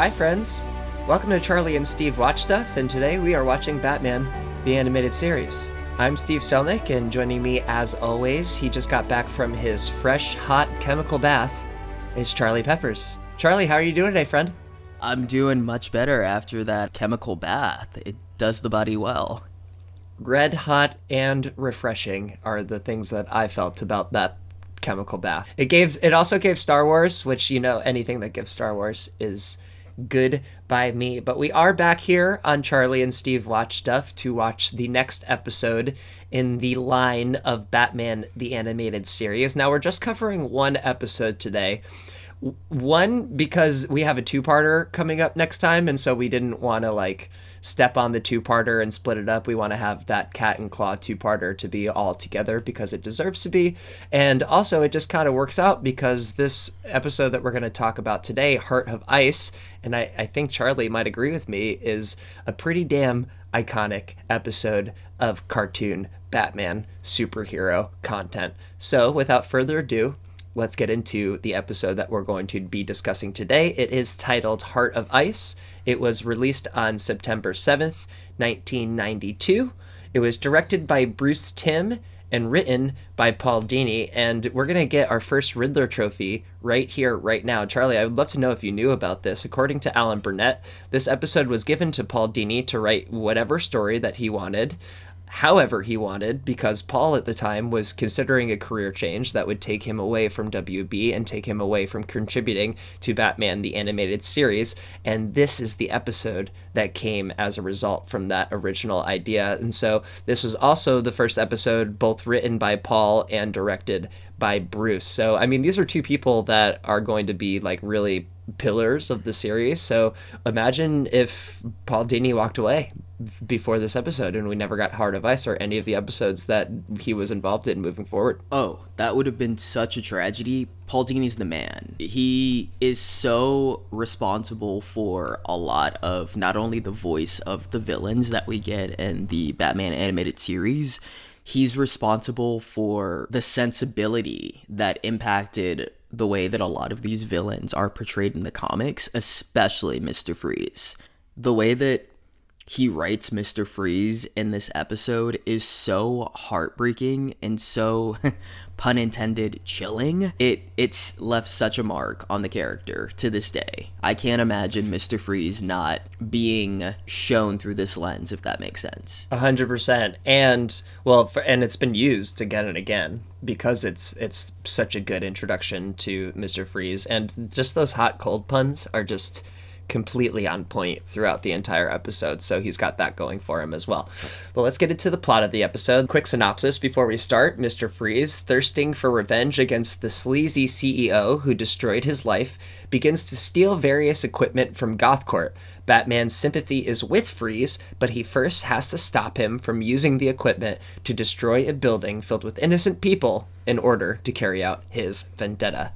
Hi, friends. Welcome to Charlie and Steve Watch Stuff, and today we are watching Batman, the animated series. I'm Steve Selnick, and joining me, as always, he just got back from his fresh, hot chemical bath, is Charlie Peppers. Charlie, how are you doing today, friend? I'm doing much better after that chemical bath. It does the body well. Red hot and refreshing are the things that I felt about that chemical bath. It gave it also gave Star Wars, which you know anything that gives Star Wars is good by me. But we are back here on Charlie and Steve Watch Stuff to watch the next episode in the line of Batman the Animated Series. Now, we're just covering one episode today. One, because we have a two parter coming up next time, and so we didn't want to like step on the two parter and split it up. We want to have that cat and claw two parter to be all together because it deserves to be. And also, it just kind of works out because this episode that we're going to talk about today, Heart of Ice, and I, I think Charlie might agree with me, is a pretty damn iconic episode of cartoon Batman superhero content. So, without further ado, let's get into the episode that we're going to be discussing today. It is titled Heart of Ice. It was released on September 7th, 1992. It was directed by Bruce Timm and written by Paul Dini. And we're going to get our first Riddler trophy right here, right now. Charlie, I would love to know if you knew about this. According to Alan Burnett, this episode was given to Paul Dini to write whatever story that he wanted however he wanted because Paul at the time was considering a career change that would take him away from WB and take him away from contributing to Batman the animated series. And this is the episode that came as a result from that original idea. And so this was also the first episode both written by Paul and directed by Bruce. So I mean these are two people that are going to be like really pillars of the series. So imagine if Paul Dini walked away before this episode and we never got Heart of Ice or any of the episodes that he was involved in moving forward. Oh, that would have been such a tragedy. Paul Dini's the man. He is so responsible for a lot of not only the voice of the villains that we get in the Batman animated series, he's responsible for the sensibility that impacted the way that a lot of these villains are portrayed in the comics, especially Mr. Freeze. The way that he writes Mr. Freeze in this episode is so heartbreaking and so pun intended chilling. It it's left such a mark on the character to this day. I can't imagine Mr. Freeze not being shown through this lens if that makes sense. A hundred percent. And well, for, and it's been used again and again because it's it's such a good introduction to Mr. Freeze and just those hot cold puns are just completely on point throughout the entire episode, so he's got that going for him as well. But let's get into the plot of the episode. Quick synopsis before we start Mr. Freeze, thirsting for revenge against the sleazy CEO who destroyed his life, begins to steal various equipment from Gothcorp. Batman's sympathy is with Freeze, but he first has to stop him from using the equipment to destroy a building filled with innocent people in order to carry out his vendetta.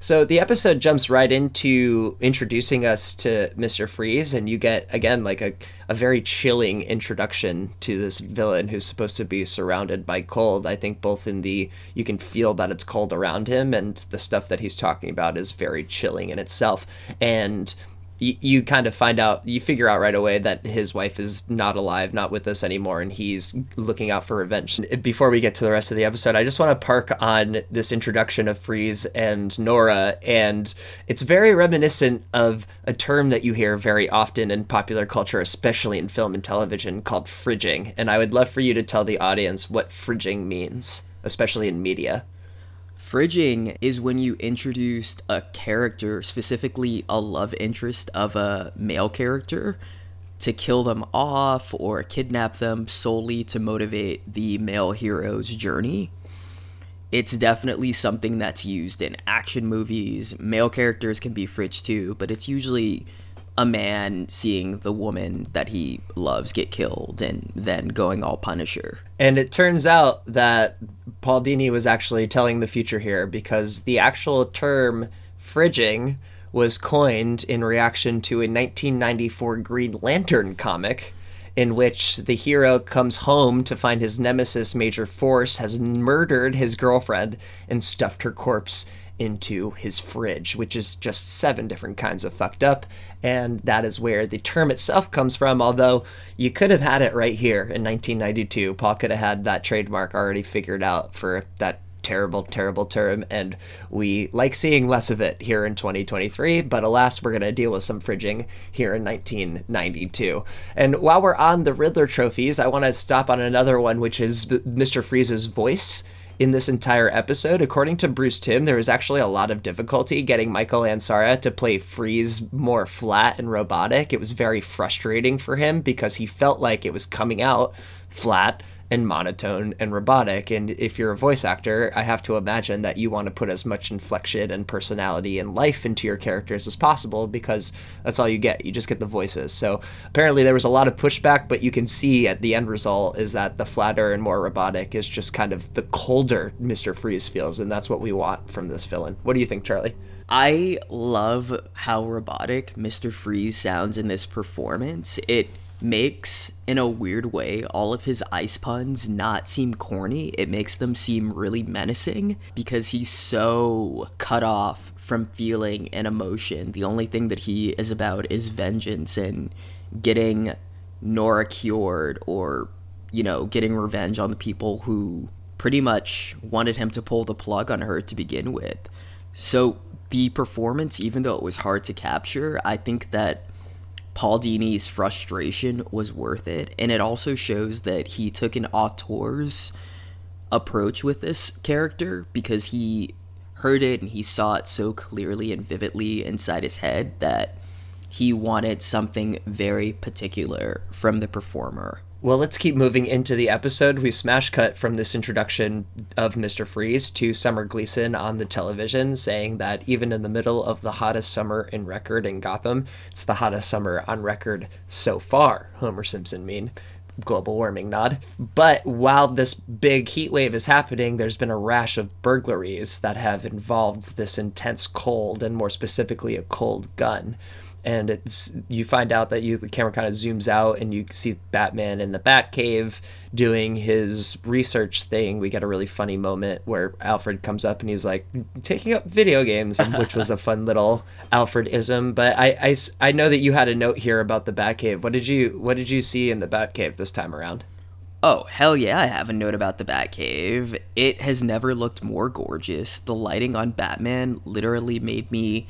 So the episode jumps right into introducing us to Mr. Freeze, and you get, again, like a, a very chilling introduction to this villain who's supposed to be surrounded by cold. I think both in the, you can feel that it's cold around him, and the stuff that he's talking about is very chilling in itself. And you, kind of find out you figure out right away that his wife is not alive not with us anymore and he's looking out for revenge. Before we get to the rest of the episode i just want to park on this introduction of freeze and nora and it's very reminiscent of a term that you hear very often in popular culture especially in film and television called fridging and i would love for you to tell the audience what fridging means especially in media Fridging is when you introduced a character, specifically a love interest of a male character, to kill them off or kidnap them solely to motivate the male hero's journey. It's definitely something that's used in action movies. Male characters can be fridged too, but it's usually a man seeing the woman that he loves get killed and then going all Punisher. And it turns out that Paul Dini was actually telling the future here because the actual term fridging was coined in reaction to a 1994 Green Lantern comic in which the hero comes home to find his nemesis Major Force has murdered his girlfriend and stuffed her corpse into his fridge, which is just seven different kinds of fucked up. And that is where the term itself comes from, although you could have had it right here in 1992. Paul could have had that trademark already figured out for that terrible, terrible term, and we like seeing less of it here in 2023. But alas, we're going to deal with some fridging here in 1992. And while we're on the Riddler trophies, I want to stop on another one, which is Mr. Freeze's voice in this entire episode. According to Bruce Timm, there was actually a lot of difficulty getting Michael Ansara to play Freeze more flat and robotic. It was very frustrating for him because he felt like it was coming out flat and monotone and robotic. And if you're a voice actor, I have to imagine that you want to put as much inflection and personality and life into your characters as possible because that's all you get. You just get the voices. So apparently there was a lot of pushback, but you can see at the end result is that the flatter and more robotic is just kind of the colder Mr. Freeze feels. And that's what we want from this villain. What do you think, Charlie? I love how robotic Mr. Freeze sounds in this performance. It makes, in a weird way, all of his ice puns not seem corny. It makes them seem really menacing because he's so cut off from feeling and emotion. The only thing that he is about is vengeance and getting Nora cured or, you know, getting revenge on the people who pretty much wanted him to pull the plug on her to begin with. So the performance, even though it was hard to capture, I think that Paul Dini's frustration was worth it, and it also shows that he took an auteur's approach with this character because he heard it and he saw it so clearly and vividly inside his head that he wanted something very particular from the performer. Well, let's keep moving into the episode. We smash cut from this introduction of Mr. Freeze to Summer Gleeson on the television saying that even in the middle of the hottest summer in record in Gotham, it's the hottest summer on record so far, Homer Simpson mean. Global warming nod. But while this big heat wave is happening, there's been a rash of burglaries that have involved this intense cold, and more specifically, a cold gun and it's you find out that you the camera kind of zooms out and you see Batman in the Batcave doing his research thing. We get a really funny moment where Alfred comes up and he's like taking up video games, which was a fun little Alfredism. But I, I, I know that you had a note here about the Batcave. What did you what did you see in the Batcave this time around? Oh, hell yeah, I have a note about the Batcave. It has never looked more gorgeous. The lighting on Batman literally made me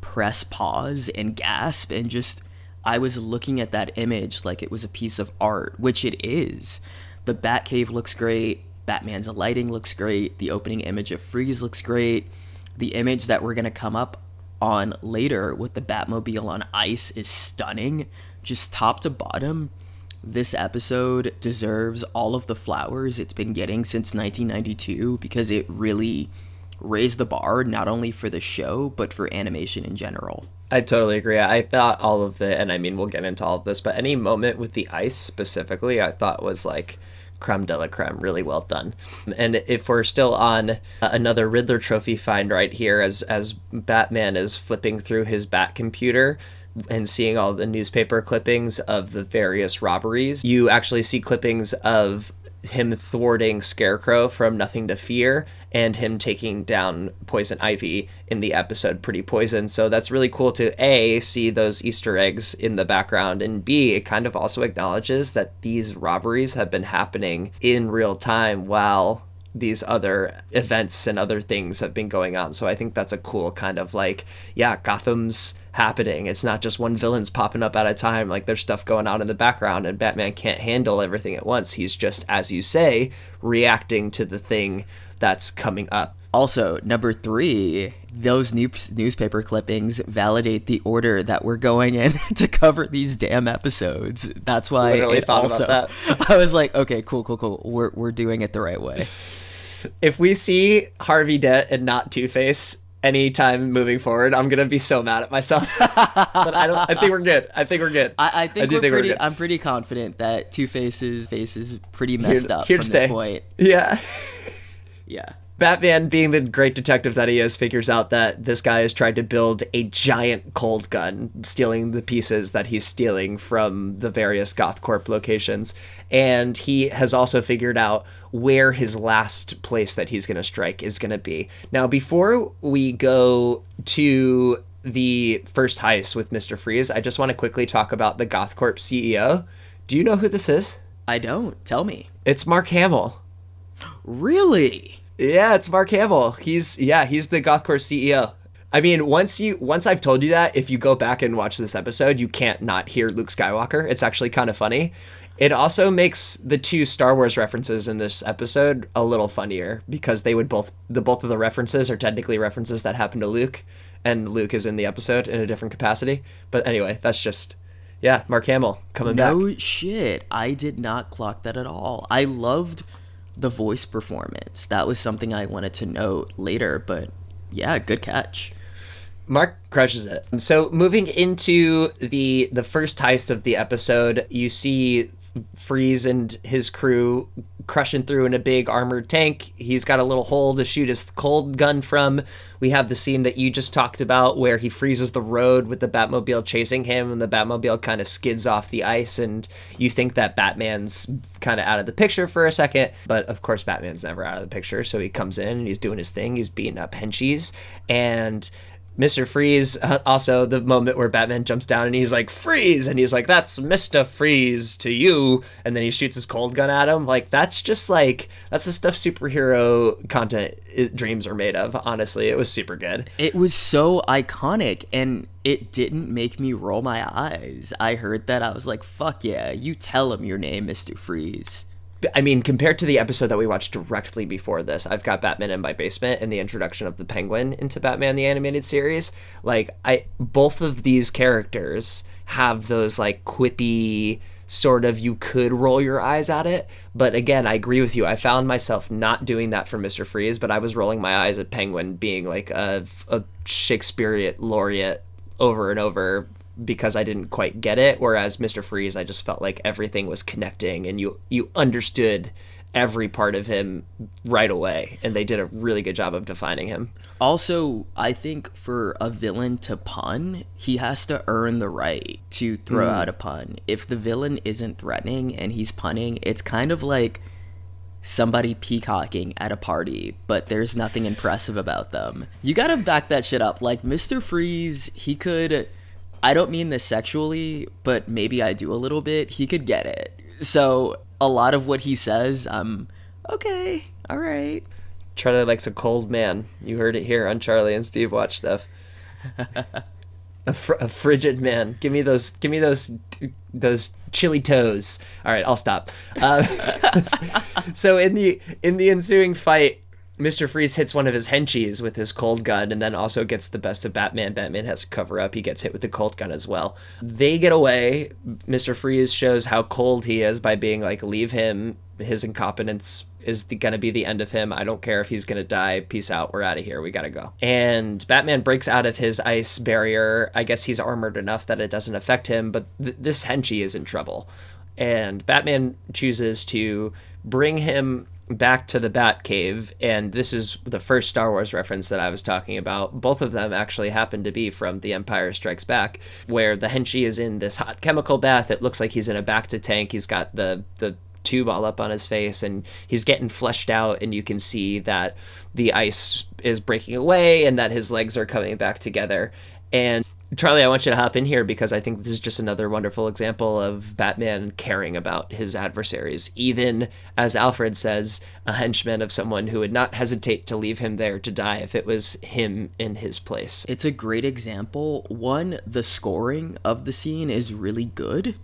press pause and gasp and just I was looking at that image like it was a piece of art, which it is. The Batcave looks great, Batman's lighting looks great, the opening image of Freeze looks great. The image that we're going to come up on later with the Batmobile on ice is stunning, just top to bottom. This episode deserves all of the flowers it's been getting since 1992 because it really raise the bar not only for the show but for animation in general. I totally agree. I thought all of the, and I mean, we'll get into all of this, but any moment with the ice specifically, I thought was like creme de la creme, really well done. And if we're still on uh, another Riddler trophy find right here, as as Batman is flipping through his Bat computer, and seeing all the newspaper clippings of the various robberies, you actually see clippings of him thwarting Scarecrow from Nothing to Fear and him taking down Poison Ivy in the episode Pretty Poison. So that's really cool to A, see those Easter eggs in the background, and B, it kind of also acknowledges that these robberies have been happening in real time while these other events and other things have been going on. So I think that's a cool kind of like, yeah, Gotham's happening. It's not just one villain's popping up at a time. Like there's stuff going on in the background, and Batman can't handle everything at once. He's just, as you say, reacting to the thing that's coming up. Also, number three, those new- newspaper clippings validate the order that we're going in to cover these damn episodes. That's why Literally it also. I was like, okay, cool, cool, cool. We're we're doing it the right way. If we see Harvey Dent and not Two Face anytime moving forward, I'm gonna be so mad at myself. but I don't. I think we're good. I think we're good. I, I think, I we're think, pretty. We're I'm pretty confident that Two Faces face is pretty messed here, up here from this point. Yeah. yeah. Batman, being the great detective that he is, figures out that this guy is trying to build a giant cold gun, stealing the pieces that he's stealing from the various GothCorp locations. And he has also figured out where his last place that he's going to strike is going to be. Now, before we go to the first heist with Mr. Freeze, I just want to quickly talk about the GothCorp CEO. Do you know who this is? I don't. Tell me. It's Mark Hamill. Really? Yeah, it's Mark Hamill. He's yeah, he's the GothCorp CEO. I mean, once you once I've told you that, if you go back and watch this episode, you can't not hear Luke Skywalker. It's actually kind of funny. It also makes the two Star Wars references in this episode a little funnier because they would both the both of the references are technically references that happen to Luke, and Luke is in the episode in a different capacity. But anyway, that's just yeah, Mark Hamill coming no back. No shit. I did not clock that at all. I loved the voice performance. That was something I wanted to note later, but yeah, good catch. Mark crushes it. So moving into the the first heist of the episode, you see Freeze and his crew crushing through in a big armored tank. He's got a little hole to shoot his cold gun from. We have the scene that you just talked about where he freezes the road with the Batmobile chasing him, and the Batmobile kind of skids off the ice, and you think that Batman's kind of out of the picture for a second. But of course, Batman's never out of the picture, so he comes in and he's doing his thing. He's beating up henchies, and Mr. Freeze, uh, also the moment where Batman jumps down and he's like, Freeze! And he's like, That's Mr. Freeze to you. And then he shoots his cold gun at him. Like, that's just like, that's the stuff superhero content dreams are made of, honestly. It was super good. It was so iconic and it didn't make me roll my eyes. I heard that. I was like, Fuck yeah, you tell him your name, Mr. Freeze. I mean, compared to the episode that we watched directly before this, I've got Batman in my basement and the introduction of the Penguin into Batman the animated series. Like, I both of these characters have those like quippy sort of you could roll your eyes at it. But again, I agree with you. I found myself not doing that for Mr. Freeze, but I was rolling my eyes at Penguin being like a, a Shakespearean laureate over and over because I didn't quite get it. Whereas Mr. Freeze, I just felt like everything was connecting and you you understood every part of him right away, and they did a really good job of defining him. Also, I think for a villain to pun, he has to earn the right to throw mm. out a pun. If the villain isn't threatening and he's punning, it's kind of like somebody peacocking at a party, but there's nothing impressive about them. You gotta back that shit up. Like Mr. Freeze, he could I don't mean this sexually, but maybe I do a little bit. He could get it. So a lot of what he says, I'm okay, all right. Charlie likes a cold man. You heard it here on Charlie and Steve Watch Stuff. a, fr- a frigid man. Give me those. Give me those. Those chilly toes. All right, I'll stop. Uh, so in the in the ensuing fight, Mr. Freeze hits one of his henchies with his cold gun and then also gets the best of Batman. Batman has to cover up. He gets hit with the cold gun as well. They get away. Mr. Freeze shows how cold he is by being like, leave him. His incompetence is going to be the end of him. I don't care if he's going to die. Peace out. We're out of here. We got to go. And Batman breaks out of his ice barrier. I guess he's armored enough that it doesn't affect him, but th- this henchie is in trouble. And Batman chooses to bring him bacta the Batcave, and this is the first Star Wars reference that I was talking about. Both of them actually happen to be from The Empire Strikes Back, where the Henchy is in this hot chemical bath. It looks like he's in a back to tank. He's got the the tube all up on his face, and he's getting fleshed out, and you can see that the ice is breaking away, and that his legs are coming back together. And Charlie, I want you to hop in here because I think this is just another wonderful example of Batman caring about his adversaries. Even, as Alfred says, a henchman of someone who would not hesitate to leave him there to die if it was him in his place. It's a great example. One, the scoring of the scene is really good.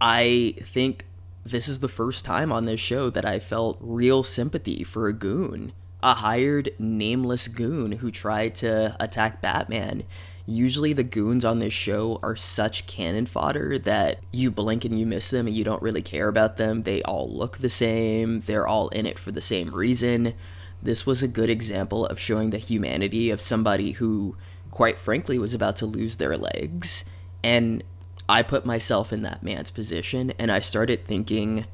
I think this is the first time on this show that I felt real sympathy for a goon. A hired, nameless goon who tried to attack Batman usually the goons on this show are such cannon fodder that you blink and you miss them and you don't really care about them. They all look the same, they're all in it for the same reason. This was a good example of showing the humanity of somebody who, quite frankly, was about to lose their legs. And I put myself in that man's position and I started thinking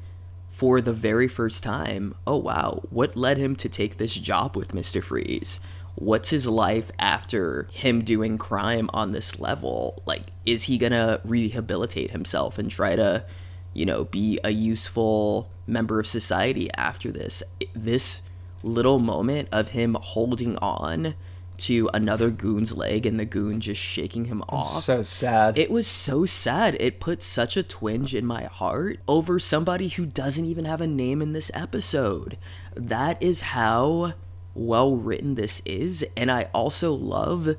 for the very first time, oh wow, what led him to take this job with Mr. Freeze? What's his life after him doing crime on this level? Like, is he gonna rehabilitate himself and try to, you know, be a useful member of society after this? This little moment of him holding on to another goon's leg and the goon just shaking him off. So sad. It was so sad. It put such a twinge in my heart over somebody who doesn't even have a name in this episode. That is how well written this is. And I also love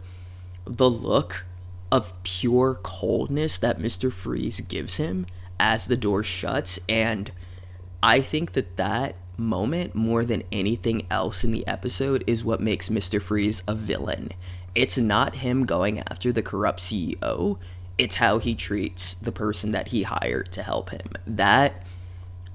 the look of pure coldness that Mr. Freeze gives him as the door shuts. And I think that that moment more than anything else in the episode is what makes Mr. Freeze a villain. It's not him going after the corrupt CEO, it's how he treats the person that he hired to help him. That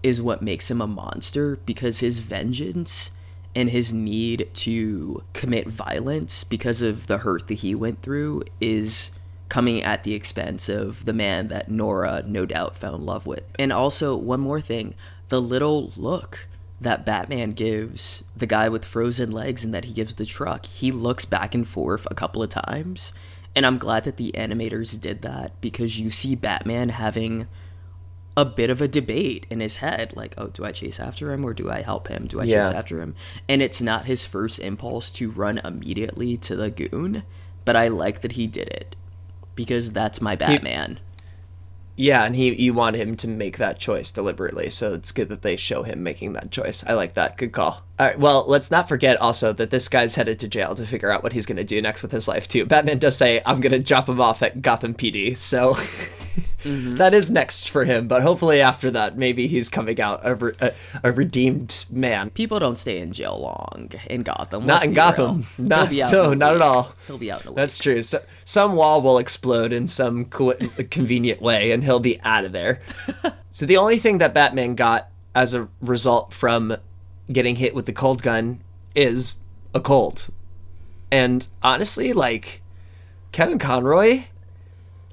is what makes him a monster because his vengeance and his need to commit violence because of the hurt that he went through is coming at the expense of the man that Nora no doubt fell in love with. And also, one more thing the little look that Batman gives the guy with frozen legs and that he gives the truck. He looks back and forth a couple of times. And I'm glad that the animators did that because you see Batman having a bit of a debate in his head like, oh, do I chase after him or do I help him? Do I Yeah. chase after him? And it's not his first impulse to run immediately to the goon, but I like that he did it because that's my Batman. Yeah, and he you want him to make that choice deliberately, so it's good that they show him making that choice. I like that. Good call. All right, well, let's not forget also that this guy's headed to jail to figure out what he's going to do next with his life too. Batman does say, "I'm going to drop him off at Gotham PD," so that is next for him. But hopefully after that, maybe he's coming out a, re- a, a redeemed man. People don't stay in jail long in Gotham. Not in Gotham. real. Not- no, not at all. He'll be out in a week. That's true. So, some wall will explode in some co- convenient way, and he'll be out of there. so the only thing that Batman got as a result from getting hit with the cold gun is a cold. And honestly, like Kevin Conroy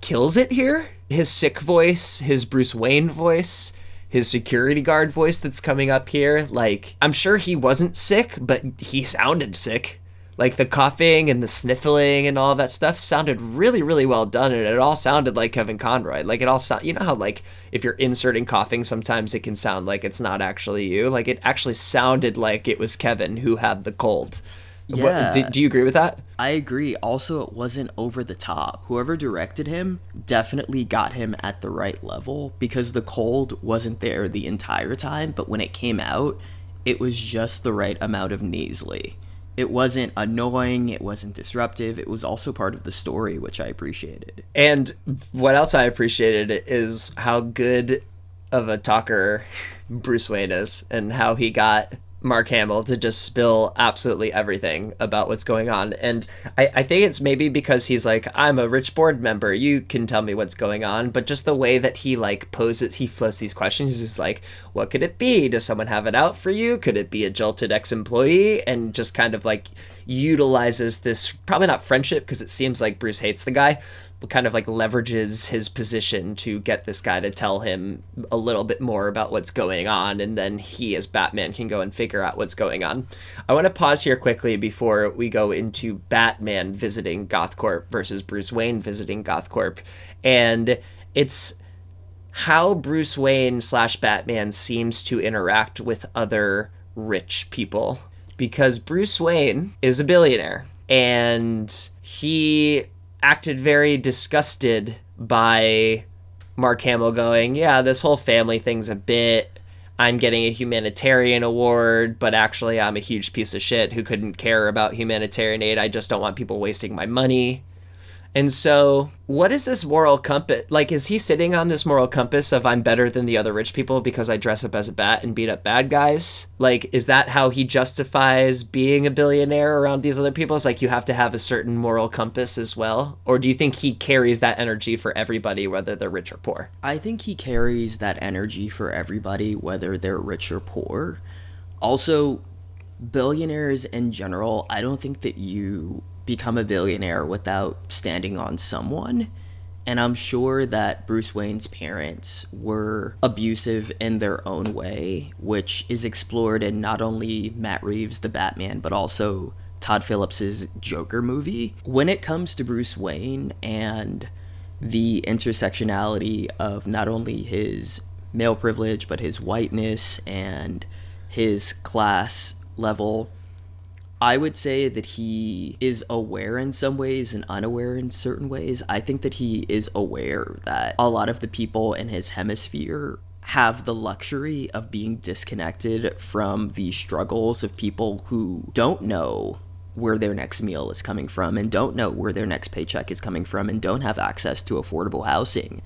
kills it here. His sick voice, his Bruce Wayne voice, his security guard voice that's coming up here. Like, I'm sure he wasn't sick, but he sounded sick. Like the coughing and the sniffling and all that stuff sounded really, really well done, and it all sounded like Kevin Conroy. Like it all sound, you know how like if you're inserting coughing, sometimes it can sound like it's not actually you. Like it actually sounded like it was Kevin who had the cold. What- Yeah. do, do you agree with that? I agree. Also, it wasn't over the top. Whoever directed him definitely got him at the right level because the cold wasn't there the entire time, but when it came out, it was just the right amount of nasally. It wasn't annoying, it wasn't disruptive, it was also part of the story, which I appreciated. And what else I appreciated is how good of a talker Bruce Wayne is and how he got Mark Hamill to just spill absolutely everything about what's going on. And I, I think it's maybe because he's like, I'm a rich board member. You can tell me what's going on. But just the way that he like poses, he floats these questions. He's like, what could it be? Does someone have it out for you? Could it be a jolted ex employee? And just kind of like utilizes this, probably not friendship because it seems like Bruce hates the guy, kind of like leverages his position to get this guy to tell him a little bit more about what's going on, and then he, as Batman, can go and figure out what's going on. I want to pause here quickly before we go into Batman visiting Gothcorp versus Bruce Wayne visiting Gothcorp, and it's how Bruce Wayne slash Batman seems to interact with other rich people. Because Bruce Wayne is a billionaire and he acted very disgusted by Mark Hamill going, Yeah, this whole family thing's a bit. I'm getting a humanitarian award, but actually, I'm a huge piece of shit who couldn't care about humanitarian aid. I just don't want people wasting my money. And so, what is this moral compass? Like, is he sitting on this moral compass of I'm better than the other rich people because I dress up as a bat and beat up bad guys? Like, is that how he justifies being a billionaire around these other people? It's like you have to have a certain moral compass as well? Or do you think he carries that energy for everybody, whether they're rich or poor? I think he carries that energy for everybody, whether they're rich or poor. Also, billionaires in general, I don't think that you become a billionaire without standing on someone. And I'm sure that Bruce Wayne's parents were abusive in their own way, which is explored in not only Matt Reeves' The Batman, but also Todd Phillips's Joker movie. When it comes to Bruce Wayne and the intersectionality of not only his male privilege, but his whiteness and his class level, I would say that he is aware in some ways and unaware in certain ways. I think that he is aware that a lot of the people in his hemisphere have the luxury of being disconnected from the struggles of people who don't know where their next meal is coming from and don't know where their next paycheck is coming from and don't have access to affordable housing.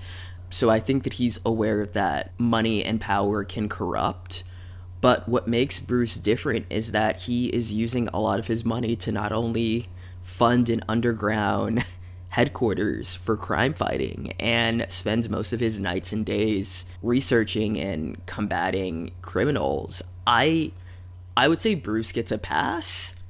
So I think that he's aware that money and power can corrupt but what makes Bruce different is that he is using a lot of his money to not only fund an underground headquarters for crime fighting and spends most of his nights and days researching and combating criminals. I I would say Bruce gets a pass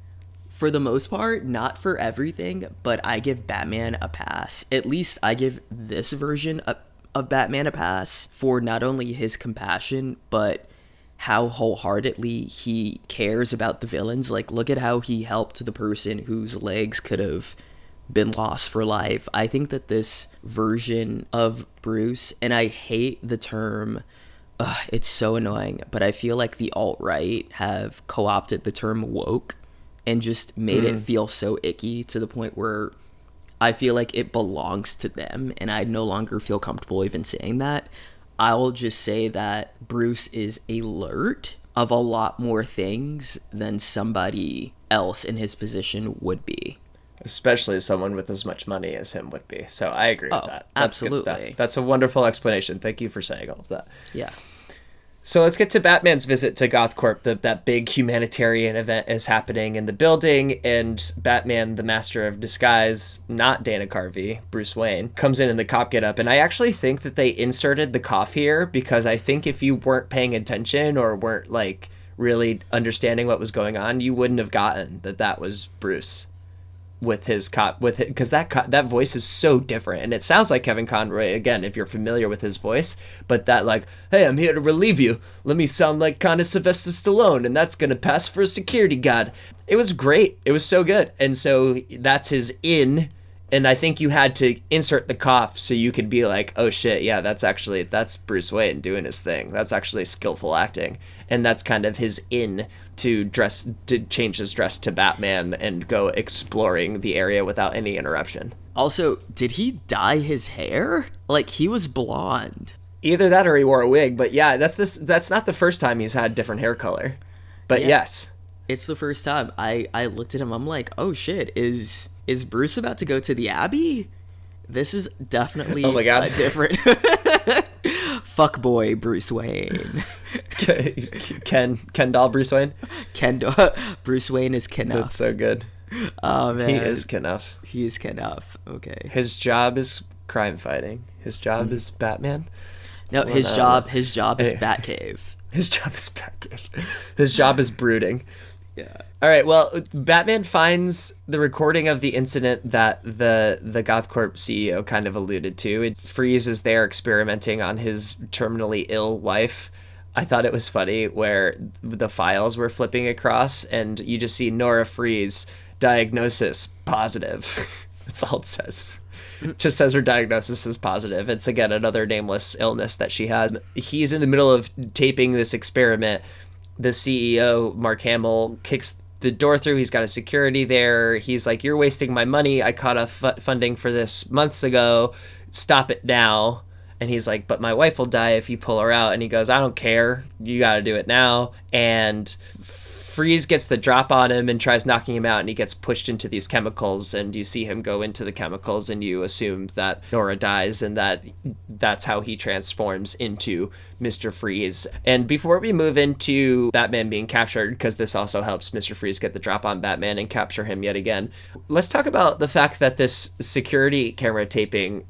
for the most part, not for everything, but I give Batman a pass. At least I give this version of, of Batman a pass for not only his compassion, but how wholeheartedly he cares about the villains. Like, look at how he helped the person whose legs could have been lost for life. I think that this version of Bruce, and I hate the term, ugh, it's so annoying, but I feel like the alt right have co opted the term woke and just made mm. it feel so icky to the point where I feel like it belongs to them, and I no longer feel comfortable even saying that. I'll just say that Bruce is alert of a lot more things than somebody else in his position would be. Especially someone with as much money as him would be. So I agree oh, with that. That's absolutely. That's a wonderful explanation. Thank you for saying all of that. Yeah. So let's get to Batman's visit to Gothcorp. The, that big humanitarian event is happening in the building, and Batman, the master of disguise, not Dana Carvey, Bruce Wayne, comes in in the cop get up. And I actually think that they inserted the cough here because I think if you weren't paying attention or weren't like really understanding what was going on, you wouldn't have gotten that that was Bruce with his cop with it because that that voice is so different. And it sounds like Kevin Conroy again if you're familiar with his voice but that like hey I'm here to relieve you. Let me sound like kind of Sylvester Stallone and that's gonna pass for a security guard. It was great. It was so good. And so that's his in and I think you had to insert the cough so you could be like, oh shit, yeah, that's actually that's Bruce Wayne doing his thing. That's actually skillful acting, and that's kind of his in to dress to change his dress to Batman and go exploring the area without any interruption. Also, did he dye his hair? Like he was blonde. Either that or he wore a wig, but yeah, that's this that's not the first time he's had different hair color. But yeah. yes. It's the first time. I I looked at him. I'm like, "Oh shit, is is Bruce about to go to the Abbey? This is definitely oh my God. different fuck boy Bruce Wayne. Ken Ken doll Bruce Wayne. Ken Bruce Wayne is Kenough. That's so good. Oh man, he is Kenough. He is Kenough. Okay. His job is crime fighting. His job mm. is Batman. No, well, his no. job. His job is Batcave. His job is Batcave. His job is brooding. Yeah. All right. Well, Batman finds the recording of the incident that the the GothCorp CEO kind of alluded to. It freezes there experimenting on his terminally ill wife. I thought it was funny where the files were flipping across, and you just see Nora Freeze diagnosis positive. That's all it says. just says her diagnosis is positive. It's again another nameless illness that she has. He's in the middle of taping this experiment the CEO, Mark Hamill, kicks the door through. He's got a security there. He's like, You're wasting my money. I caught a f- funding for this months ago. Stop it now. And he's like, But my wife will die if you pull her out. And he goes, I don't care. You got to do it now. And Freeze gets the drop on him and tries knocking him out, and he gets pushed into these chemicals. And you see him go into the chemicals, and you assume that Nora dies, and that that's how he transforms into Mr. Freeze. And before we move into Batman being captured, because this also helps Mr. Freeze get the drop on Batman and capture him yet again, let's talk about the fact that this security camera taping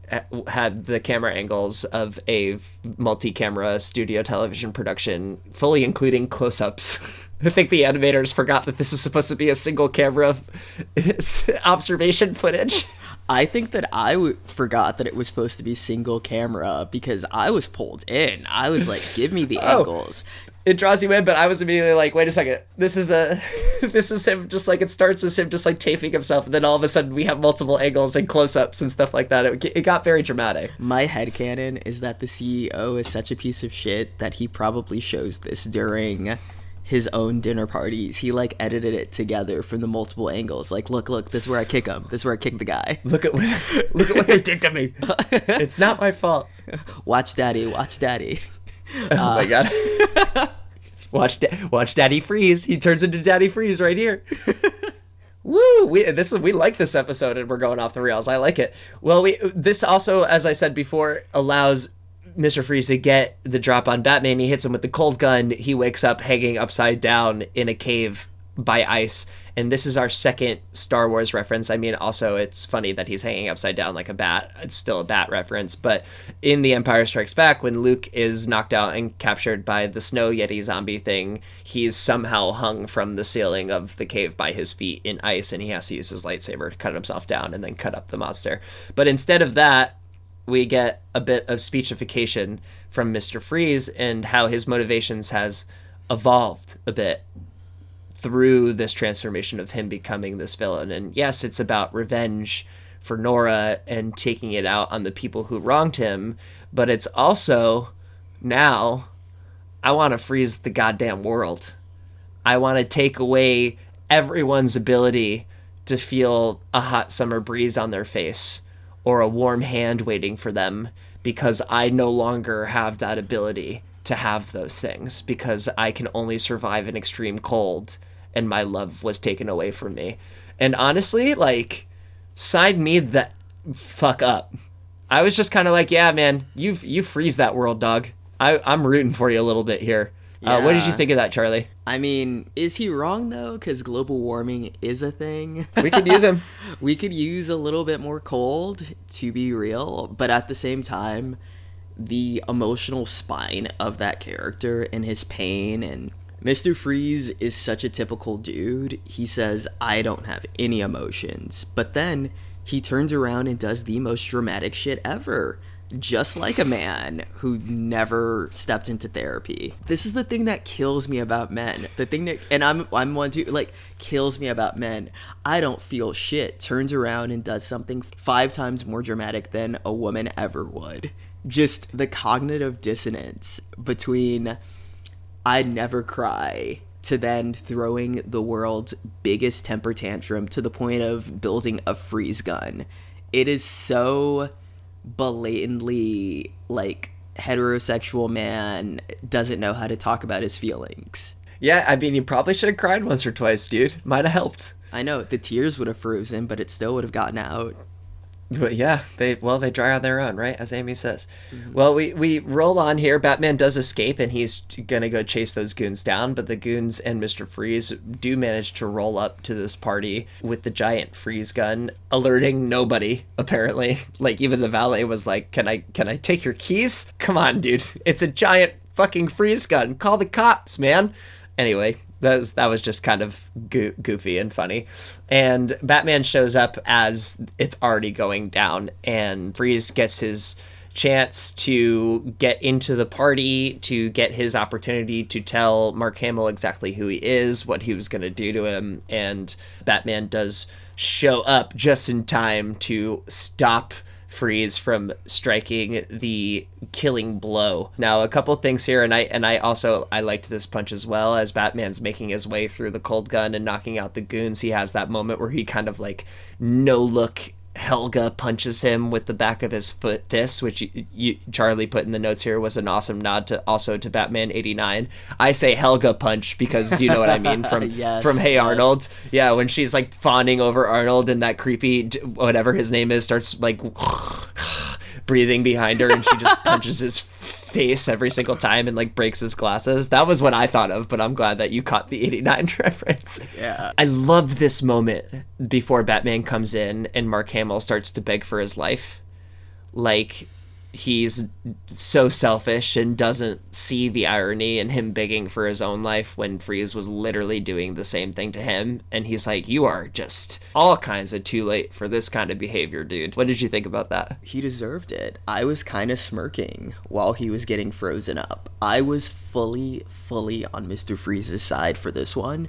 had the camera angles of a multi camera studio television production, fully including close ups. I think the animators forgot that this is supposed to be a single camera observation footage. I think that I w- forgot that it was supposed to be single camera because I was pulled in. I was like, "Give me the Oh. angles." it draws you in, but I was immediately like, wait a second, this is a, this is him just like it starts as him just like taping himself, and then all of a sudden we have multiple angles and close-ups and stuff like that. It, it got very dramatic. My head headcanon is that the CEO is such a piece of shit that he probably shows this during his own dinner parties. He like edited it together from the multiple angles. Like, look, look, this is where I kick him. This is where I kick the guy. Look at what, look at what they did to me. It's not my fault. Watch daddy, watch daddy. Oh my god. watch, da- watch Daddy Freeze. He turns into Daddy Freeze right here. Woo! We this we like this episode, and we're going off the rails. I like it. Well, we this also, as I said before, allows Mister Freeze to get the drop on Batman. He hits him with the cold gun. He wakes up hanging upside down in a cave by ice. And this is our second Star Wars reference. I mean, also it's funny that he's hanging upside down like a bat. It's still a bat reference, but in The Empire Strikes Back, when Luke is knocked out and captured by the snow yeti zombie thing, he's somehow hung from the ceiling of the cave by his feet in ice, and he has to use his lightsaber to cut himself down and then cut up the monster. But instead of that, we get a bit of speechification from Mr. Freeze and how his motivations has evolved a bit through this transformation of him becoming this villain. And yes, it's about revenge for Nora and taking it out on the people who wronged him, but it's also now I want to freeze the goddamn world. I want to take away everyone's ability to feel a hot summer breeze on their face or a warm hand waiting for them because I no longer have that ability to have those things because I can only survive in extreme cold and my love was taken away from me. And honestly, like, sign me the fuck up. I was just kind of like, yeah, man, you you freeze that world, dog. I I'm rooting for you a little bit here. Uh, what did you think of that, Charlie? I mean, is he wrong though? Because global warming is a thing. We could use him. we could use a little bit more cold to be real, but at the same time, the emotional spine of that character and his pain and Mr. Freeze is such a typical dude. He says, I don't have any emotions. But then he turns around and does the most dramatic shit ever. Just like a man who never stepped into therapy. This is the thing that kills me about men. The thing that, and I'm, I'm one too, like, kills me about men. I don't feel shit. Turns around and does something five times more dramatic than a woman ever would. Just the cognitive dissonance between I never cry to then throwing the world's biggest temper tantrum to the point of building a freeze gun. It is so blatantly like heterosexual man doesn't know how to talk about his feelings. Yeah, I mean, you probably should have cried once or twice, dude. Might have helped. I know the tears would have frozen, but it still would have gotten out. But yeah, they well they dry on their own, right? As Amy says. Mm-hmm. Well, we we roll on here. Batman does escape, and he's gonna go chase those goons down. But the goons and Mister Freeze do manage to roll up to this party with the giant freeze gun, alerting nobody. Apparently, like even the valet was like, "Can I can I take your keys? Come on, dude! It's a giant fucking freeze gun. Call the cops, man." Anyway, that was that was just kind of goo- goofy and funny. And Batman shows up as it's already going down, and Freeze gets his chance to get into the party, to get his opportunity to tell Mark Hamill exactly who he is, what he was going to do to him, and Batman does show up just in time to stop Freeze from striking the killing blow. Now, a couple things here, and I and I also I liked this punch as well as Batman's making his way through the cold gun and knocking out the goons. He has that moment where he kind of like no look. Helga punches him with the back of his foot fist, which you, you, Charlie put in the notes here was an awesome nod to also to Batman '89. I say Helga punch because you know what I mean from Yes, from Hey yes. Arnold? Yeah, when she's like fawning over Arnold and that creepy whatever his name is starts like breathing behind her and she just punches his face every single time and like breaks his glasses. That was what I thought of, but I'm glad that you caught the 89 reference. Yeah. I love this moment before Batman comes in and Mark Hamill starts to beg for his life. Like he's so selfish and doesn't see the irony in him begging for his own life when Freeze was literally doing the same thing to him. And he's like, You are just all kinds of too late for this kind of behavior, dude. What did you think about that? He deserved it. I was kind of smirking while he was getting frozen up. I was fully, fully on Mr. Freeze's side for this one.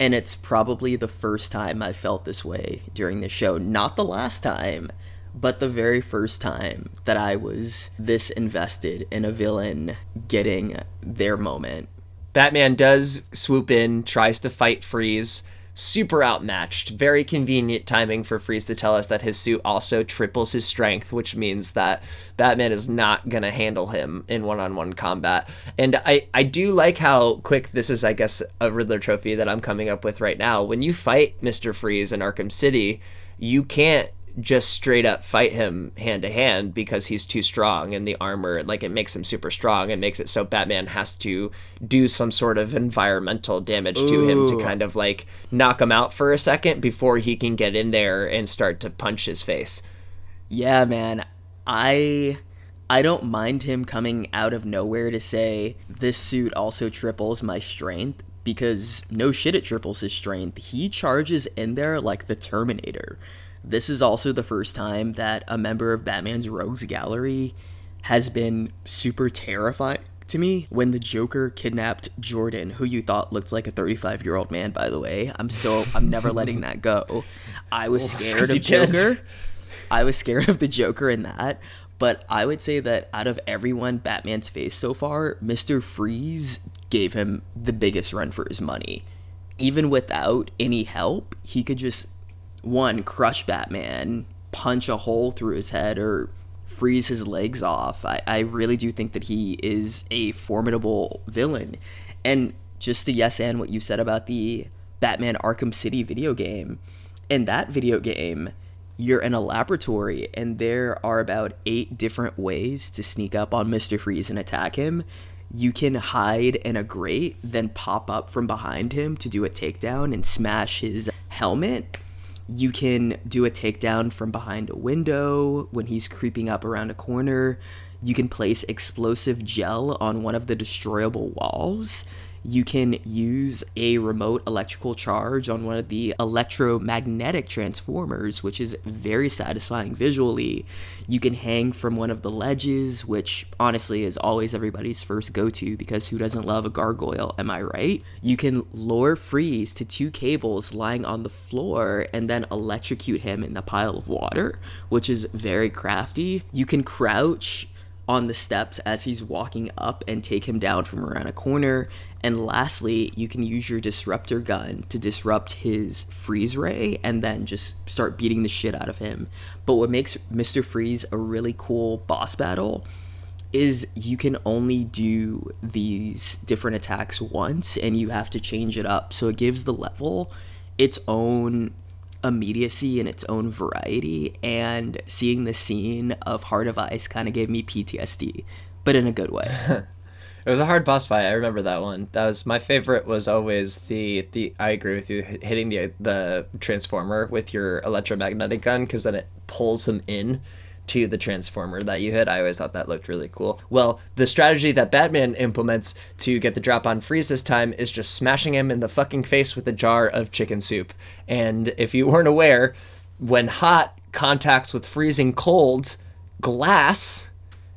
And it's probably the first time I felt this way during the show. Not the last time but the very first time that I was this invested in a villain getting their moment. Batman does swoop in, tries to fight Freeze. Super outmatched. Very convenient timing for Freeze to tell us that his suit also triples his strength, which means that Batman is not going to handle him in one on one combat. And I, I do like how quick this is, I guess, a Riddler trophy that I'm coming up with right now. When you fight Mr. Freeze in Arkham City, you can't just straight up fight him hand to hand because he's too strong and the armor like it makes him super strong it makes it so batman has to do some sort of environmental damage Ooh. to him to kind of like knock him out for a second before he can get in there and start to punch his face yeah man i I don't mind him coming out of nowhere to say this suit also triples my strength because no shit it triples his strength. He charges in there like the Terminator. This is also the first time that a member of Batman's Rogues Gallery has been super terrifying to me when the Joker kidnapped Jordan, who you thought looked like a 35 year old man, by the way. I'm still, I'm never letting that go. I was scared of Joker. I was scared of the Joker in that. But I would say that out of everyone Batman's faced so far, Mr. Freeze gave him the biggest run for his money. Even without any help, he could just one crush Batman, punch a hole through his head, or freeze his legs off. I, I really do think that he is a formidable villain. And just to yes and what you said about the Batman Arkham City video game, in that video game, you're in a laboratory and there are about eight different ways to sneak up on Mr. Freeze and attack him. You can hide in a grate, then pop up from behind him to do a takedown and smash his helmet you can do a takedown from behind a window when he's creeping up around a corner. You can place explosive gel on one of the destroyable walls you can use a remote electrical charge on one of the electromagnetic transformers, which is very satisfying visually. You can hang from one of the ledges, which honestly is always everybody's first go to because who doesn't love a gargoyle, am I right? You can lure Freeze to two cables lying on the floor and then electrocute him in the pile of water, which is very crafty. You can crouch on the steps as he's walking up and take him down from around a corner. And lastly, you can use your disruptor gun to disrupt his freeze ray and then just start beating the shit out of him. But what makes Mr. Freeze a really cool boss battle is you can only do these different attacks once and you have to change it up. So it gives the level its own immediacy and its own variety and seeing the scene of Heart of Ice kind of gave me PTSD, but in a good way. it was a hard boss fight. I remember that one. That was my favorite. Was always the the. I agree with you. Hitting the the transformer with your electromagnetic gun because then it pulls him in to the transformer that you hit. I always thought that looked really cool. Well, the strategy that Batman implements to get the drop on Freeze this time is just smashing him in the fucking face with a jar of chicken soup. And if you weren't aware, when hot contacts with freezing cold glass,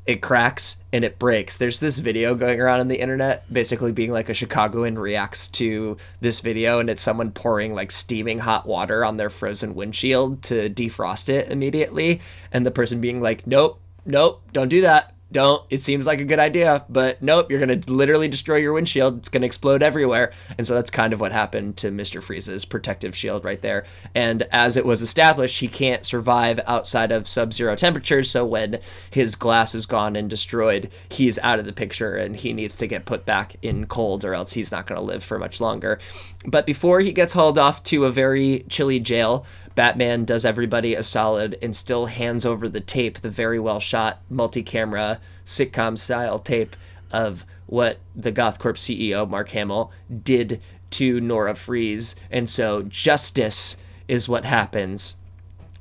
it cracks and it breaks. There's this video going around on the internet, basically being like a Chicagoan reacts to this video, and it's someone pouring like steaming hot water on their frozen windshield to defrost it immediately, and the person being like, "Nope, nope, don't do that." Don't. It seems like a good idea, but nope, you're going to literally destroy your windshield. It's going to explode everywhere. And so that's kind of what happened to Mr. Freeze's protective shield right there. And as it was established, he can't survive outside of sub zero temperatures. So when his glass is gone and destroyed, he's out of the picture and he needs to get put back in cold or else he's not going to live for much longer. But before he gets hauled off to a very chilly jail, Batman does everybody a solid and still hands over the tape, the very well shot multi camera sitcom style tape of what the GothCorp CEO, Mark Hamill, did to Nora Freeze. And so justice is what happens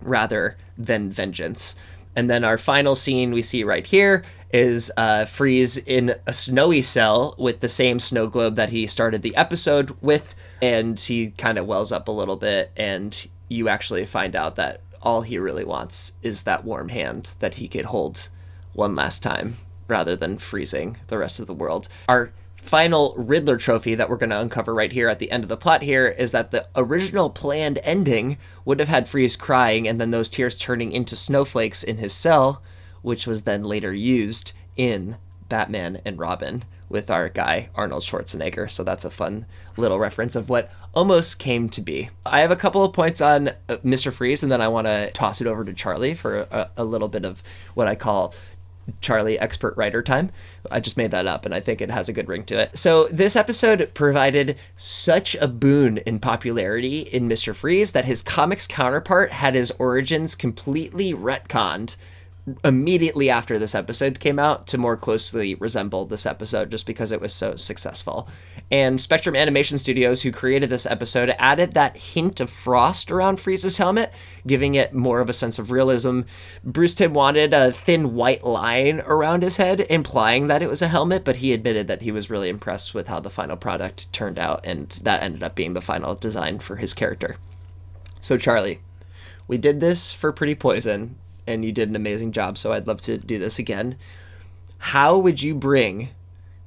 rather than vengeance. And then our final scene we see right here is uh, Freeze in a snowy cell with the same snow globe that he started the episode with. And he kind of wells up a little bit, and you actually find out that all he really wants is that warm hand that he could hold one last time rather than freezing the rest of the world. Our final Riddler trophy that we're going to uncover right here at the end of the plot here is that the original planned ending would have had Freeze crying and then those tears turning into snowflakes in his cell, which was then later used in Batman and Robin with our guy Arnold Schwarzenegger. So that's a fun little reference of what almost came to be. I have a couple of points on uh, Mr. Freeze, and then I want to toss it over to Charlie for a, a little bit of what I call Charlie expert writer time. I just made that up and I think it has a good ring to it. So, this episode provided such a boon in popularity in Mr. Freeze that his comics counterpart had his origins completely retconned immediately after this episode came out to more closely resemble this episode just because it was so successful. And Spectrum Animation Studios, who created this episode, added that hint of frost around Freeze's helmet, giving it more of a sense of realism. Bruce Timm wanted a thin white line around his head, implying that it was a helmet, but he admitted that he was really impressed with how the final product turned out, and that ended up being the final design for his character. So, Charlie, we did this for Pretty Poison, and you did an amazing job. So I'd love to do this again. How would you bring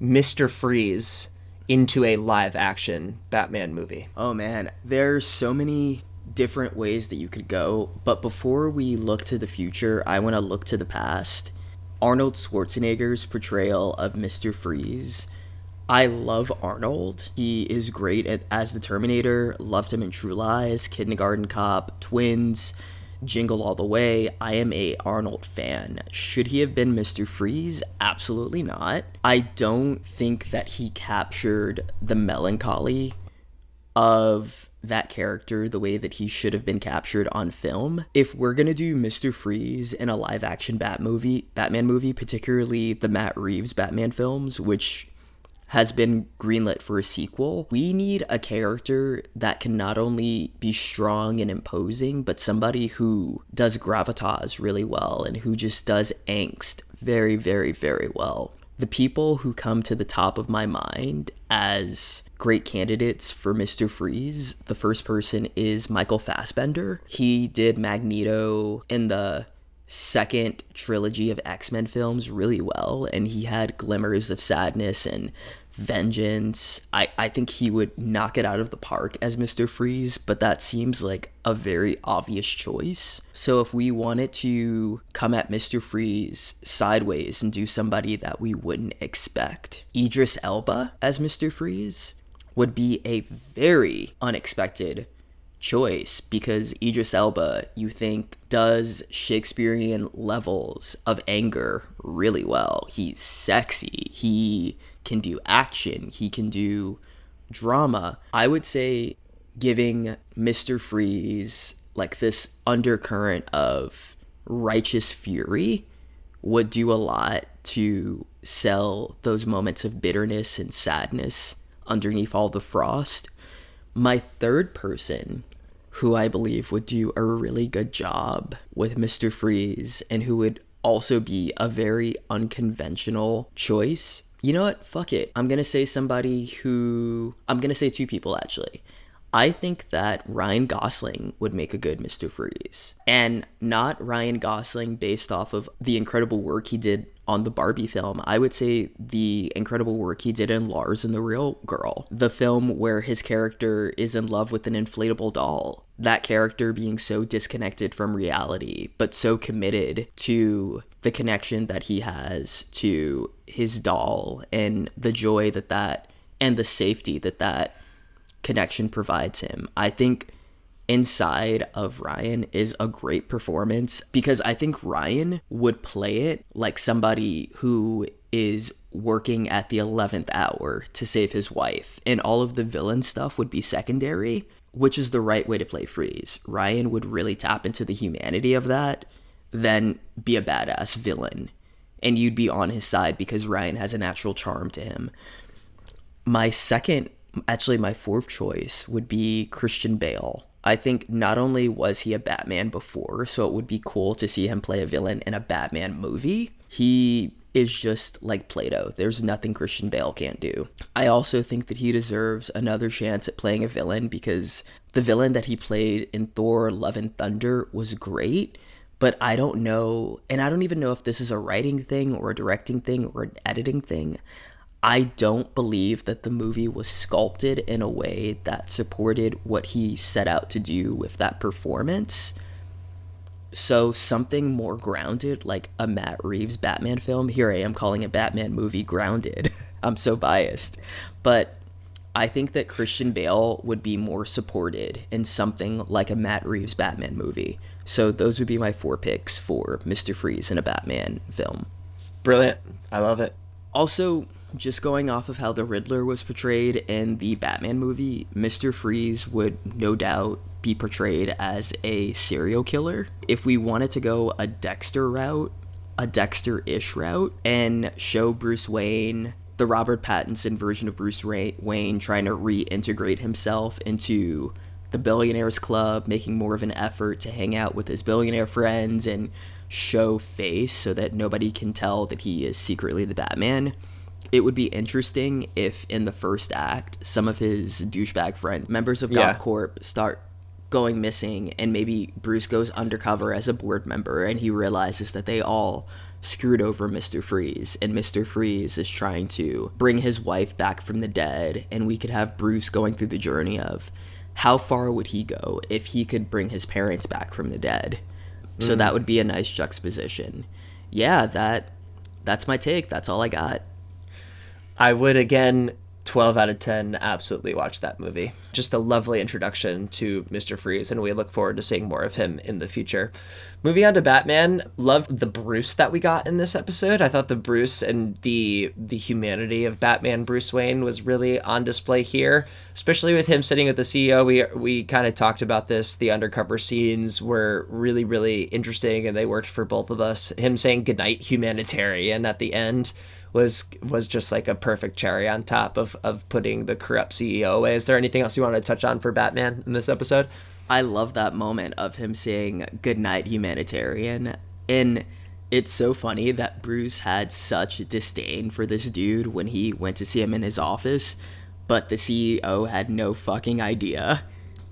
Mr. Freeze into a live action Batman movie? Oh man, there's so many different ways that you could go, but before we look to the future, I want to look to the past. Arnold Schwarzenegger's portrayal of Mr. Freeze. I love Arnold. He is great at, as the Terminator. Loved him in True Lies, Kindergarten Cop, Twins. Jingle All the Way. I am a Arnold fan. Should he have been Mr. Freeze? Absolutely not. I don't think that he captured the melancholy of that character the way that he should have been captured on film. If we're gonna do Mr. Freeze in a live action Bat movie, Batman movie, particularly the Matt Reeves Batman films, which has been greenlit for a sequel. We need a character that can not only be strong and imposing, but somebody who does gravitas really well and who just does angst very, very, very well. The people who come to the top of my mind as great candidates for Mr. Freeze, the first person is Michael Fassbender. He did Magneto in the second trilogy of X Men films really well, and he had glimmers of sadness and vengeance. I, I think he would knock it out of the park as Mr. Freeze, but that seems like a very obvious choice. So if we wanted to come at Mr. Freeze sideways and do somebody that we wouldn't expect, Idris Elba as Mr. Freeze would be a very unexpected choice because Idris Elba, you think, does Shakespearean levels of anger really well. He's sexy. He can do action, he can do drama. I would say giving Mr. Freeze like this undercurrent of righteous fury would do a lot to sell those moments of bitterness and sadness underneath all the frost. My third person who I believe would do a really good job with Mr. Freeze and who would also be a very unconventional choice you know what? Fuck it. I'm to say somebody who. I'm to say two people actually. I think that Ryan Gosling would make a good Mr. Freeze. And not Ryan Gosling based off of the incredible work he did on the Barbie film. I would say the incredible work he did in Lars and the Real Girl, the film where his character is in love with an inflatable doll. That character being so disconnected from reality, but so committed to the connection that he has to his doll and the joy that that and the safety that that connection provides him. I think inside of Ryan is a great performance because I think Ryan would play it like somebody who is working at the 11th hour to save his wife, and all of the villain stuff would be secondary, which is the right way to play Freeze. Ryan would really tap into the humanity of that, then be a badass villain, and you'd be on his side because Ryan has a natural charm to him. My second actually my fourth choice would be Christian Bale. I think not only was he a Batman before, so it would be cool to see him play a villain in a Batman movie, he is just like Play-Doh. There's nothing Christian Bale can't do. I also think that he deserves another chance at playing a villain because the villain that he played in Thor Love and Thunder was great, but I don't know, and I don't even know if this is a writing thing or a directing thing or an editing thing. I don't believe that the movie was sculpted in a way that supported what he set out to do with that performance. So something more grounded, like a Matt Reeves Batman film. Here I am calling a Batman movie grounded. I'm so biased. But I think that Christian Bale would be more supported in something like a Matt Reeves Batman movie. So those would be my four picks for Mr. Freeze in a Batman film. Brilliant. I love it. Also, just going off of how the Riddler was portrayed in the Batman movie, Mr. Freeze would no doubt be portrayed as a serial killer. If we wanted to go a Dexter route, a Dexter ish route, and show Bruce Wayne, the Robert Pattinson version of Bruce Ray- Wayne, trying to reintegrate himself into the Billionaires Club, making more of an effort to hang out with his billionaire friends and show face so that nobody can tell that he is secretly the Batman it would be interesting if in the first act some of his douchebag friends, members of Yeah. GothCorp, start going missing and maybe Bruce goes undercover as a board member and he realizes that they all screwed over Mr. Freeze and Mr. Freeze is trying to bring his wife back from the dead and we could have Bruce going through the journey of how far would he go if he could bring his parents back from the dead. So mm. that would be a nice juxtaposition. Yeah, that that's my take. That's all I got. I would again 12 out of 10 absolutely watch that movie. Just a lovely introduction to Mr. Freeze and we look forward to seeing more of him in the future. Moving on to Batman, loved the Bruce that we got in this episode. I thought the Bruce and the the humanity of Batman Bruce Wayne was really on display here, especially with him sitting with the CEO. We we kind of talked about this. The undercover scenes were really really interesting and they worked for both of us. Him saying goodnight humanitarian at the end was was just like a perfect cherry on top of of putting the corrupt CEO away. Is there anything else you want to touch on for Batman in this episode? I love that moment of him saying goodnight humanitarian. And it's so funny that Bruce had such disdain for this dude when he went to see him in his office, but the CEO had no fucking idea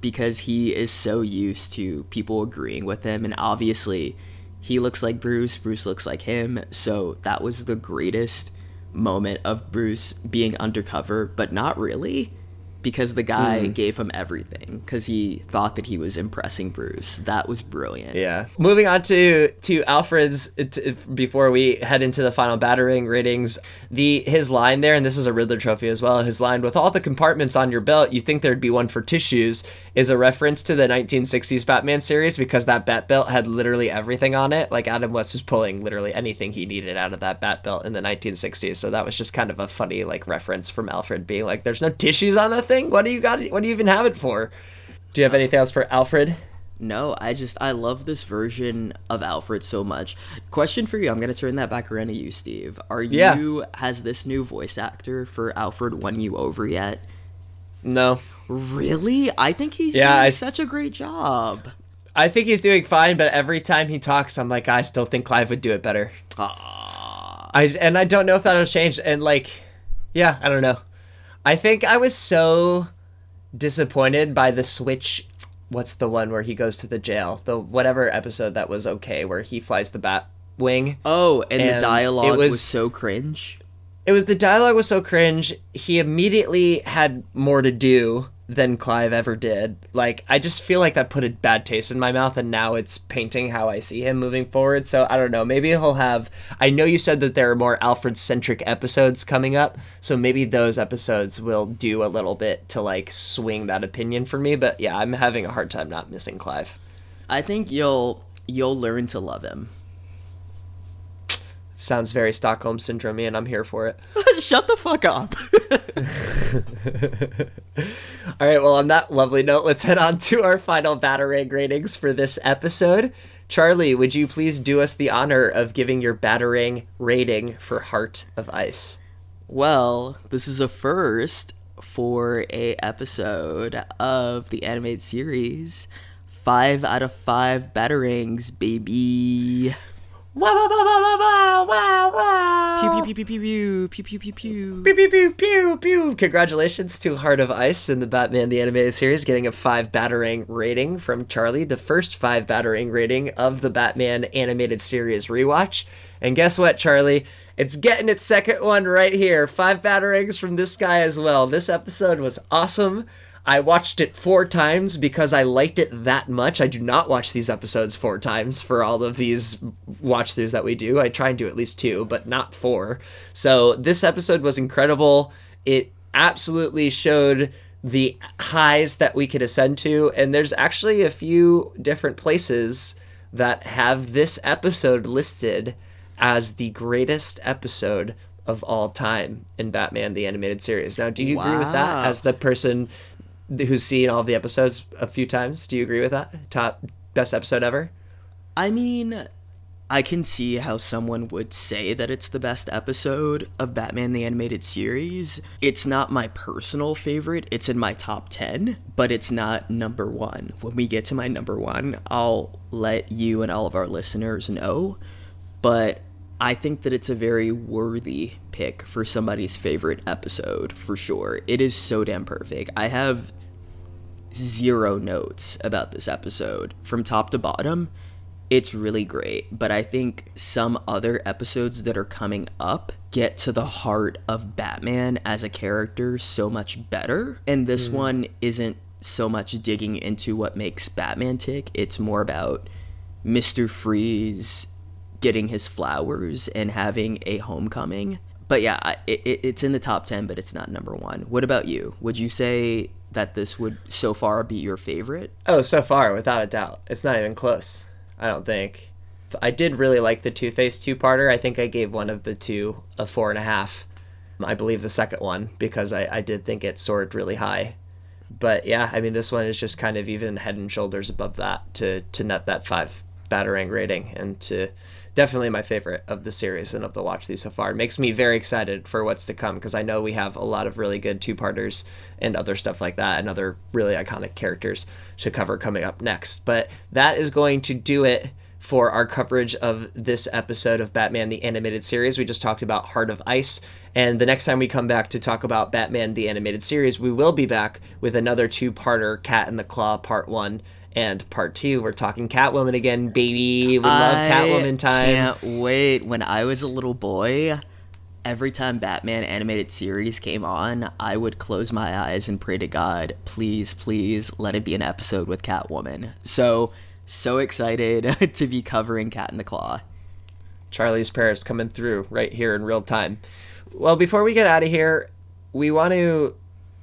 because he is so used to people agreeing with him and obviously he looks like Bruce, Bruce looks like him, so that was the greatest moment of Bruce being undercover, but not really because the guy Hmm. gave him everything because he thought that he was impressing Bruce. That was brilliant. Yeah. Moving on to to Alfred's t- before we head into the final Batarang ratings, the his line there, and this is a Riddler trophy as well. His line with all the compartments on your belt, you think there'd be one for tissues, is a reference to the 1960s Batman series because that bat belt had literally everything on it. Like Adam West was pulling literally anything he needed out of that bat belt in the 1960s. So that was just kind of a funny like reference from Alfred being like, "There's no tissues on that thing. What do you got? What do you even have it for?" Do you have anything else for Alfred? No, I just I love this version of Alfred so much. Question for you, I'm gonna turn that back around to you, Steve. Are Yeah. you has this new voice actor for Alfred won you over yet? No. Really? I think he's Yeah, doing I- such a great job. I think he's doing fine, but every time he talks, I'm like, I still think Clive would do it better. Ah, I and I don't know if that'll change. And like, yeah, I don't know. I think I was so disappointed by the switch. What's the one where he goes to the jail? The whatever episode that was okay, where he flies the bat wing. Oh, and, the dialogue was, was- so cringe. It was the dialogue was so cringe. He immediately had more to do than Clive ever did. Like I just feel like that put a bad taste in my mouth, and now it's painting how I see him moving forward. So I don't know. Maybe he'll have. I know you said that there are more Alfred centric episodes coming up, so maybe those episodes will do a little bit to like swing that opinion for me. But yeah, I'm having a hard time not missing Clive. I think you'll you'll learn to love him. Sounds very Stockholm syndrome, and I'm here for it. Shut the fuck up. All right, well, on that lovely note, let's head on to our final Batarang ratings for this episode. Charlie, would you please do us the honor of giving your Batarang rating for Heart of Ice? well, this is a first. for a episode of the animated series. Five out of five batarangs, baby. Wow, wow, wow, wow, wow, wow, wow. Pew pew pew pew pew pew pew pew pew. Pew, pew, pew, pew, pew. Congratulations to Heart of Ice in the Batman the Animated Series getting a 5 Batarang rating from Charlie, the first 5 Batarang rating of the Batman Animated Series rewatch. And guess what, Charlie? It's getting its second one right here. 5 Batarangs from this guy as well. This episode was awesome. I watched it four times because I liked it that much. I do not watch these episodes four times for all of these watch throughs that we do. I try and do at least two, but not four. So this episode was incredible. It absolutely showed the highs that we could ascend to, and there's actually a few different places that have this episode listed as the greatest episode of all time in Batman the Animated Series. Now, do you agree with that as the person who's seen all the episodes a few times? Do you agree with that? Top best episode ever? I mean, I can see how someone would say that it's the best episode of Batman the Animated Series. It's not my personal favorite, it's in my top 10, but it's not number one. When we get to my number one, I'll let you and all of our listeners know. But I think that it's a very worthy pick for somebody's favorite episode, for sure. It is so damn perfect. I have zero notes about this episode from top to bottom. It's really great, but I think some other episodes that are coming up get to the heart of Batman as a character so much better. And this hmm. one isn't so much digging into what makes Batman tick, it's more about Mr. Freeze getting his flowers and having a homecoming. But yeah, it, it, it's in the top 10, but it's not number one. What about you? Would you say that this would so far be your favorite? Oh, so far, without a doubt. It's not even close. I don't think. I did really like the Two Face two parter. I think I gave one of the two a four and a half. I believe the second one because I, I did think it soared really high. But yeah, I mean this one is just kind of even head and shoulders above that to to net that five batarang rating and to definitely my favorite of the series and of the watch these so far. It makes me very excited for what's to come because I know we have a lot of really good two parters and other stuff like that and other really iconic characters to cover coming up next. But that is going to do it for our coverage of this episode of Batman the Animated Series. We just talked about Heart of Ice. And the next time we come back to talk about Batman the Animated Series, we will be back with another two parter Cat in the Claw Part 1 and Part 2. We're talking Catwoman again, baby. We love I Catwoman time. Can't wait. When I was a little boy, every time Batman animated series came on, I would close my eyes and pray to God, please, please let it be an episode with Catwoman. So, so excited to be covering Cat in the Claw. Charlie's prayers coming through right here in real time. Well, before we get out of here, we want to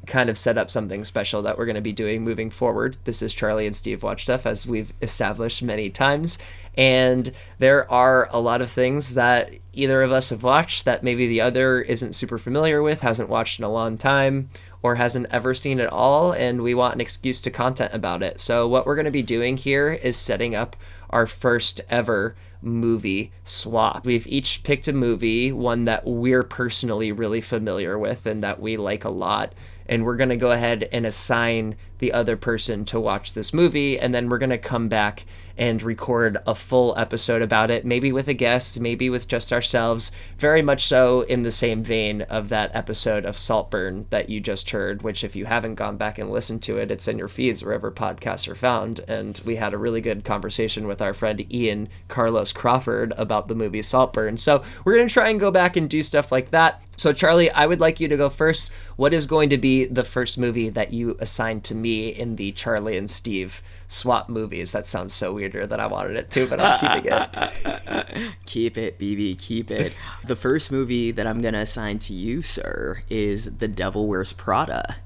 kind of set up something special that we're going to be doing moving forward. This is Charlie and Steve Watch Stuff, as we've established many times. And there are a lot of things that either of us have watched that maybe the other isn't super familiar with, hasn't watched in a long time, or hasn't ever seen at all. And we want an excuse to content about it. So, what we're going to be doing here is setting up our first ever movie swap. We've each picked a movie, one that we're personally really familiar with and that we like a lot. And we're going to go ahead and assign the other person to watch this movie. And then we're going to come back and record a full episode about it, maybe with a guest, maybe with just ourselves. Very much so in the same vein of that episode of Saltburn that you just heard, which, if you haven't gone back and listened to it, it's in your feeds wherever podcasts are found. And we had a really good conversation with our friend Ian Carlos Crawford about the movie Saltburn. So we're going to try and go back and do stuff like that. So, Charlie, I would like you to go first. What is going to be the first movie that you assigned to me in the Charlie and Steve swap movies? That sounds so weirder than I wanted it to, but I'm keeping it. Keep it, BB, keep it. the first movie that I'm going to assign to you, sir, is The Devil Wears Prada.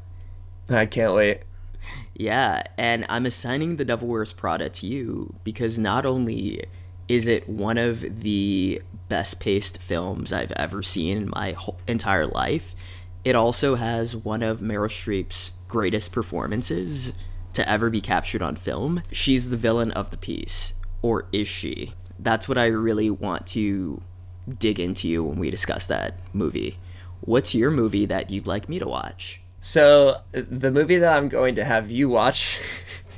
I can't wait. Yeah, and I'm assigning The Devil Wears Prada to you because not only is it one of the best paced films I've ever seen in my entire life, it also has one of Meryl Streep's greatest performances to ever be captured on film. She's the villain of the piece, or is she? That's what I really want to dig into when we discuss that movie. What's your movie that you'd like me to watch? So, the movie that I'm going to have you watch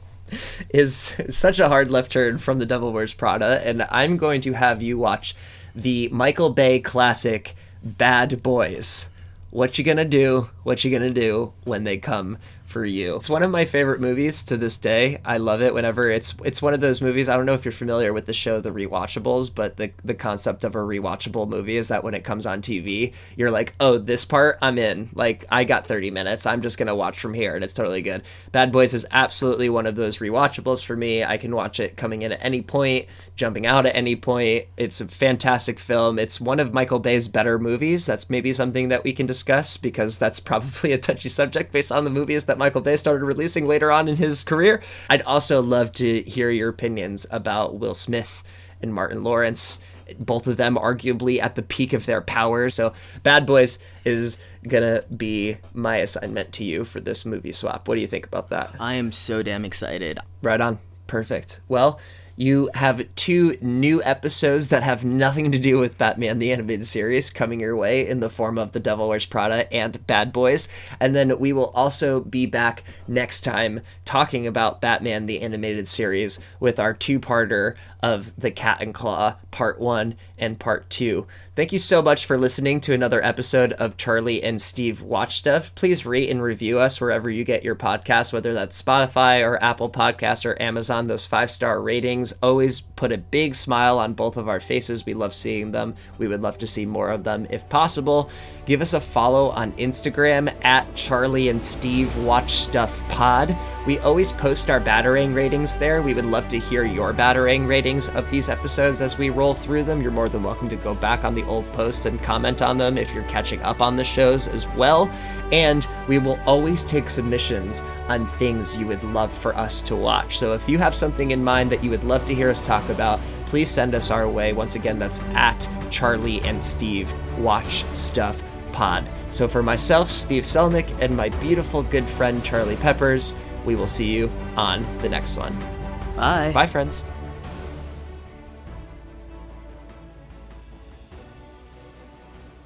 is such a hard left turn from The Devil Wears Prada, and I'm going to have you watch the Michael Bay classic Bad Boys. What you gonna do? What you gonna do when they come for you. It's one of my favorite movies to this day. I love it whenever it's it's one of those movies. I don't know if you're familiar with the show The Rewatchables, but the the concept of a rewatchable movie is that when it comes on TV, you're like, "Oh, this part I'm in. Like I got 30 minutes. I'm just going to watch from here and it's totally good." Bad Boys is absolutely one of those rewatchables for me. I can watch it coming in at any point, jumping out at any point. It's a fantastic film. It's one of Michael Bay's better movies. That's maybe something that we can discuss because that's probably a touchy subject based on the movies that Michael Bay started releasing later on in his career. I'd also love to hear your opinions about Will Smith and Martin Lawrence. Both of them arguably at the peak of their power. So, Bad Boys is gonna be my assignment to you for this movie swap. What do you think about that? I am so damn excited. Right on. Perfect. Well, you have two new episodes that have nothing to do with Batman the Animated Series coming your way in the form of The Devil Wears Prada and Bad Boys. And then we will also be back next time talking about Batman the Animated Series with our two parter of The Cat and Claw, Part 1 and Part 2. Thank you so much for listening to another episode of Charlie and Steve Watch Stuff. Please rate and review us wherever you get your podcasts, whether that's Spotify or Apple Podcasts or Amazon. Those five star ratings always put a big smile on both of our faces. We love seeing them. We would love to see more of them if possible. Give us a follow on Instagram at Charlie and Steve Watch Stuff Pod. We always post our Batarang ratings there. We would love to hear your Batarang ratings of these episodes as we roll through them. You're more than welcome to go back on the old posts and comment on them if you're catching up on the shows as well. And we will always take submissions on things you would love for us to watch. So if you have something in mind that you would love to hear us talk about, please send us our way. Once again, that's at Charlie and Steve Watch Stuff Pod. So for myself, Steve Selnick, and my beautiful good friend Charlie Peppers, we will see you on the next one. Bye. Bye, friends.